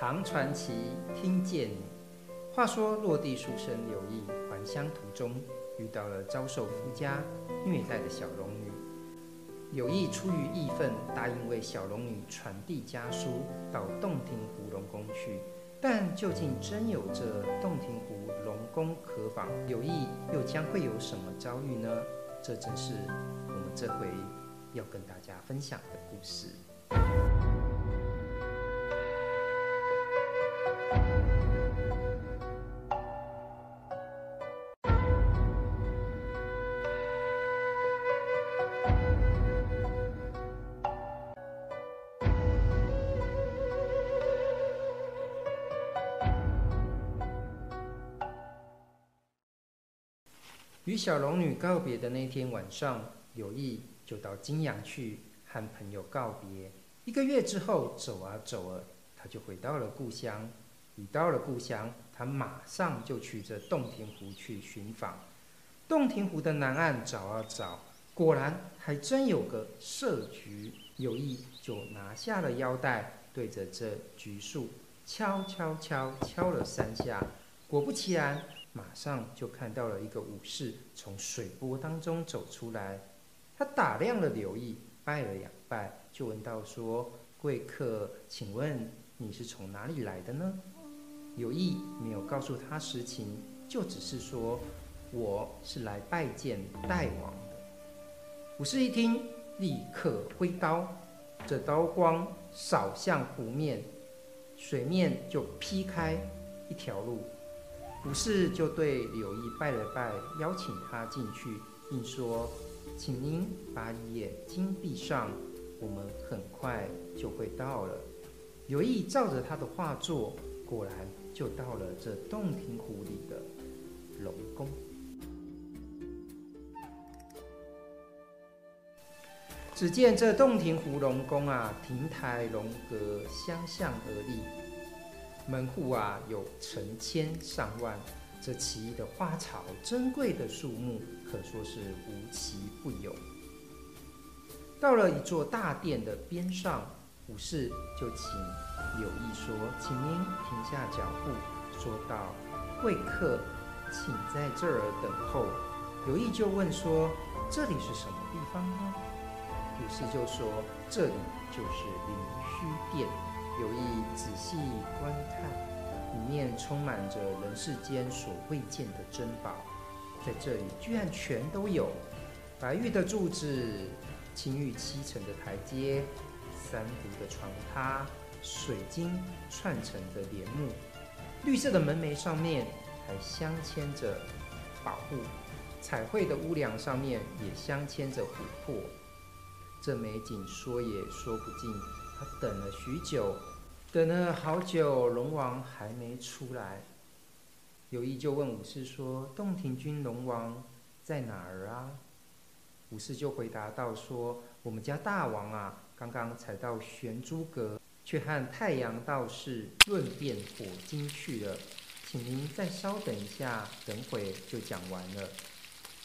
唐传奇听见你。话说落地书生刘毅还乡途中，遇到了遭受夫家虐待的小龙女。刘毅出于义愤，答应为小龙女传递家书到洞庭湖龙宫去。但究竟真有这洞庭湖龙宫可访，刘毅又将会有什么遭遇呢？这正是我们这回要跟大家分享的故事。与小龙女告别的那天晚上，有意就到金阳去和朋友告别。一个月之后，走啊走啊，他就回到了故乡。一到了故乡，他马上就去这洞庭湖去寻访。洞庭湖的南岸找啊找，果然还真有个麝菊。刘毅就拿下了腰带，对着这橘树敲敲敲敲了三下，果不其然。马上就看到了一个武士从水波当中走出来，他打量了刘毅，拜了两拜，就问道说：“贵客，请问你是从哪里来的呢？”刘毅没有告诉他实情，就只是说：“我是来拜见大王的。”武士一听，立刻挥刀，这刀光扫向湖面，水面就劈开一条路。武士就对刘毅拜了拜，邀请他进去，并说：“请您把眼睛闭上，我们很快就会到了。”刘毅照着他的话做，果然就到了这洞庭湖里的龙宫。只见这洞庭湖龙宫啊，亭台楼阁相向而立。门户啊，有成千上万，这奇异的花草、珍贵的树木，可说是无奇不有。到了一座大殿的边上，武士就请刘毅说：“请您停下脚步。”说道：“贵客，请在这儿等候。”刘毅就问说：“这里是什么地方呢？”武士就说：“这里就是灵虚殿。”有意仔细观看，里面充满着人世间所未见的珍宝，在这里居然全都有：白玉的柱子、青玉漆成的台阶、珊瑚的床榻、水晶串成的帘幕，绿色的门楣上面还镶嵌着宝物，彩绘的屋梁上面也镶嵌着琥珀。这美景说也说不尽。他等了许久，等了好久，龙王还没出来。有意就问武士说：“洞庭君龙王在哪儿啊？”武士就回答道说：“我们家大王啊，刚刚才到玄珠阁，去和太阳道士论辩火经去了，请您再稍等一下，等会就讲完了。”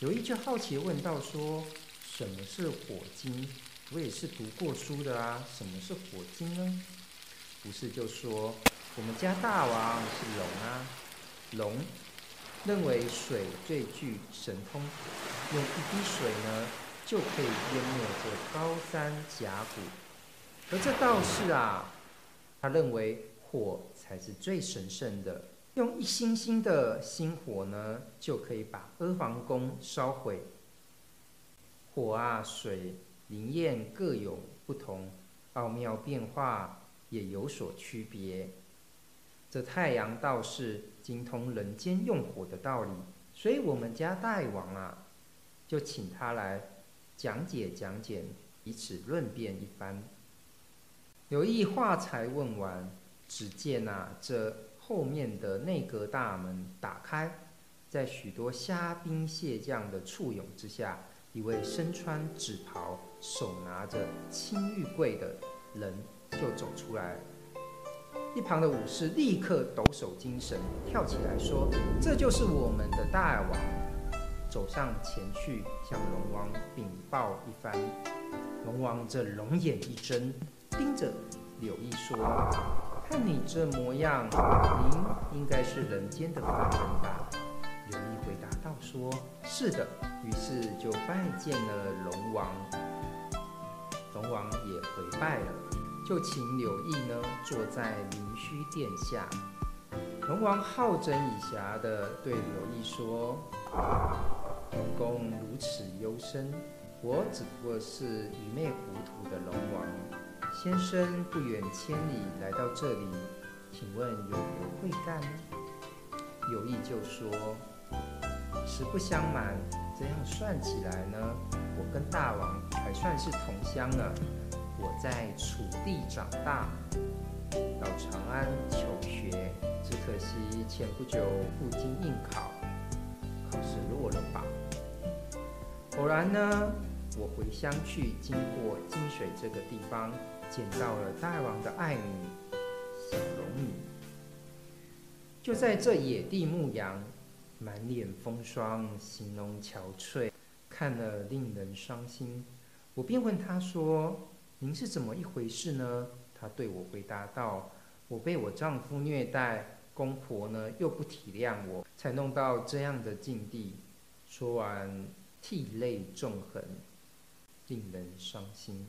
有意就好奇问道说：“什么是火经？”我也是读过书的啊，什么是火经呢？不是就说：“我们家大王是龙啊，龙认为水最具神通，用一滴水呢就可以淹没这高山峡谷。而这道士啊，他认为火才是最神圣的，用一星星的星火呢就可以把阿房宫烧毁。火啊，水。”灵验各有不同，奥妙变化也有所区别。这太阳道士精通人间用火的道理，所以我们家大王啊，就请他来讲解讲解，以此论辩一番。刘毅话才问完，只见啊，这后面的内阁大门打开，在许多虾兵蟹将的簇拥之下。一位身穿紫袍、手拿着青玉桂的人就走出来，一旁的武士立刻抖擞精神，跳起来说：“这就是我们的大王！”走上前去向龙王禀报一番。龙王这龙眼一睁，盯着柳毅说：“看你这模样，您应该是人间的凡人吧？柳毅回答道说：“是的。”于是就拜见了龙王。龙王也回拜了，就请柳毅呢坐在灵虚殿下。龙王好整以暇地对柳毅说：“龙公如此幽深，我只不过是愚昧糊涂的龙王。先生不远千里来到这里，请问有何贵干呢？”柳毅就说：“实不相瞒。”这样算起来呢，我跟大王还算是同乡呢。我在楚地长大，到长安求学，只可惜前不久赴京应考，考试落了榜。偶然呢，我回乡去，经过金水这个地方，见到了大王的爱女小龙女，就在这野地牧羊。满脸风霜，形容憔悴，看了令人伤心。我便问他说：“您是怎么一回事呢？”他对我回答道：“我被我丈夫虐待，公婆呢又不体谅我，才弄到这样的境地。”说完，涕泪纵横，令人伤心。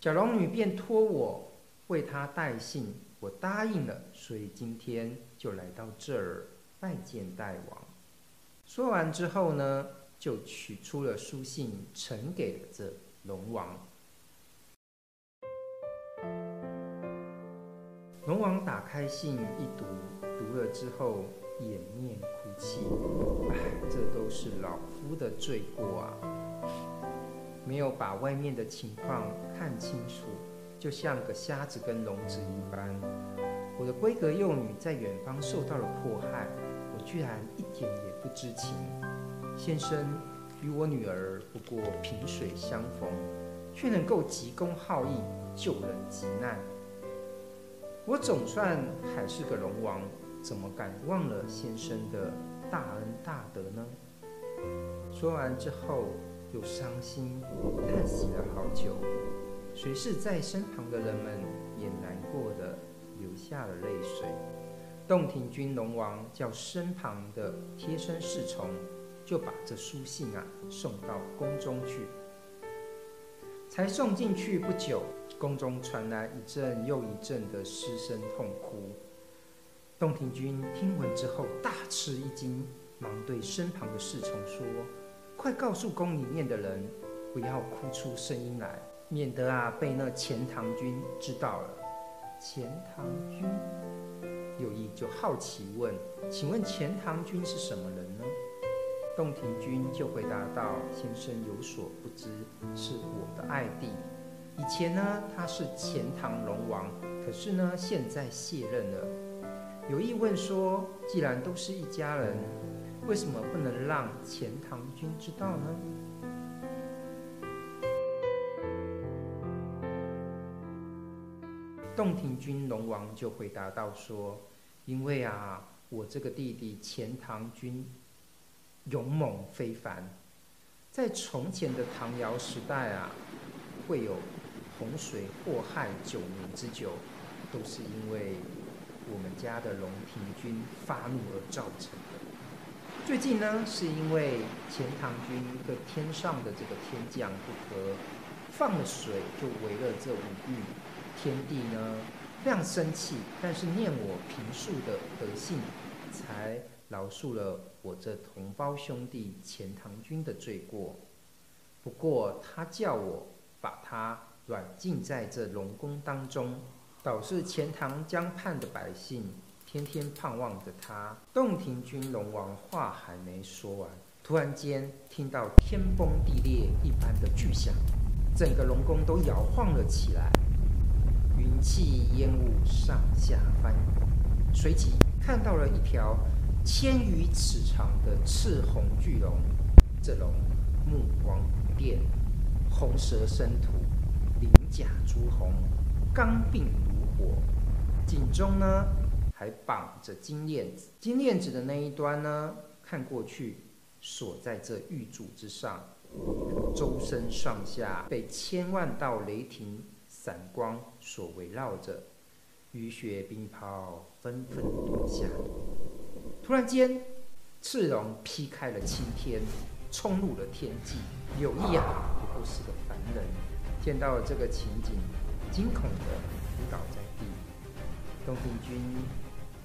小龙女便托我为她带信，我答应了，所以今天就来到这儿拜见大王。说完之后呢，就取出了书信，呈给了这龙王。龙王打开信一读，读了之后掩面哭泣。唉，这都是老夫的罪过啊！没有把外面的情况看清楚，就像个瞎子跟聋子一般。我的闺阁幼女在远方受到了迫害。居然一点也不知情，先生与我女儿不过萍水相逢，却能够急公好义，救人急难。我总算还是个龙王，怎么敢忘了先生的大恩大德呢？说完之后，又伤心叹息了好久。随侍在身旁的人们也难过的流下了泪水。洞庭君龙王叫身旁的贴身侍从，就把这书信啊送到宫中去。才送进去不久，宫中传来一阵又一阵的失声痛哭。洞庭君听闻之后大吃一惊，忙对身旁的侍从说：“快告诉宫里面的人，不要哭出声音来，免得啊被那钱塘君知道了。”钱塘君。柳毅就好奇问：“请问钱塘君是什么人呢？”洞庭君就回答道：“先生有所不知，是我的爱弟。以前呢，他是钱塘龙王，可是呢，现在卸任了。”柳毅问说：“既然都是一家人，为什么不能让钱塘君知道呢？”洞庭君龙王就回答道说。因为啊，我这个弟弟钱塘君勇猛非凡，在从前的唐尧时代啊，会有洪水祸害九年之久，都是因为我们家的龙庭君发怒而造成的。最近呢，是因为钱塘君跟天上的这个天将不和，放了水就围了这五欲，天帝呢，非常生气，但是念我平素的德性，才饶恕了我这同胞兄弟钱塘君的罪过。不过他叫我把他软禁在这龙宫当中，导致钱塘江畔的百姓天天盼望着他。洞庭君龙王话还没说完，突然间听到天崩地裂一般的巨响，整个龙宫都摇晃了起来。气烟雾上下翻，随即看到了一条千余尺长的赤红巨龙。这龙目光不电，红舌生土，鳞甲朱红，刚鬓如火，颈中呢还绑着金链子。金链子的那一端呢，看过去锁在这玉柱之上，周身上下被千万道雷霆。闪光所围绕着，雨雪冰雹纷纷落下。突然间，赤龙劈开了青天，冲入了天际。柳毅啊，不过是个凡人，见到这个情景，惊恐地扑倒在地。东平君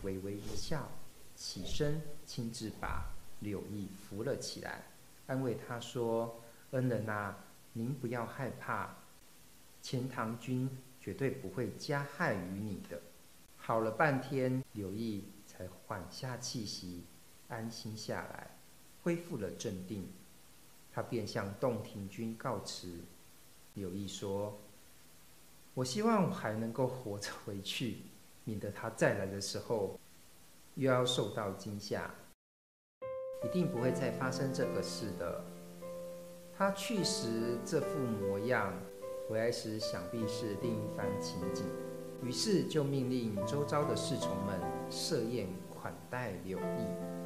微微一笑，起身亲自把柳毅扶了起来，安慰他说：“恩人啊，您不要害怕，钱塘君绝对不会加害于你的。”好了半天，柳毅才缓下气息，安心下来，恢复了镇定。他便向洞庭君告辞。柳毅说：“我希望我还能够活着回去，免得他再来的时候又要受到惊吓。一定不会再发生这个事的。他去时这副模样，回来时想必是另一番情景。”于是就命令周遭的侍从们设宴款待柳毅。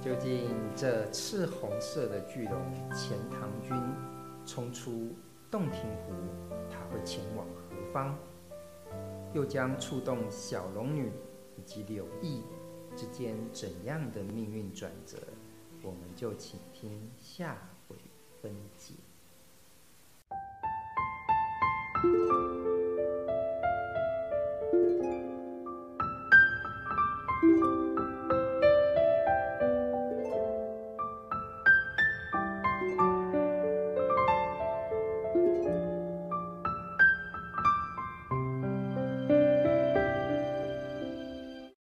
究竟这赤红色的巨龙钱塘君冲出洞庭湖，他会前往何方？又将触动小龙女以及柳毅之间怎样的命运转折？我们就请听下回分解。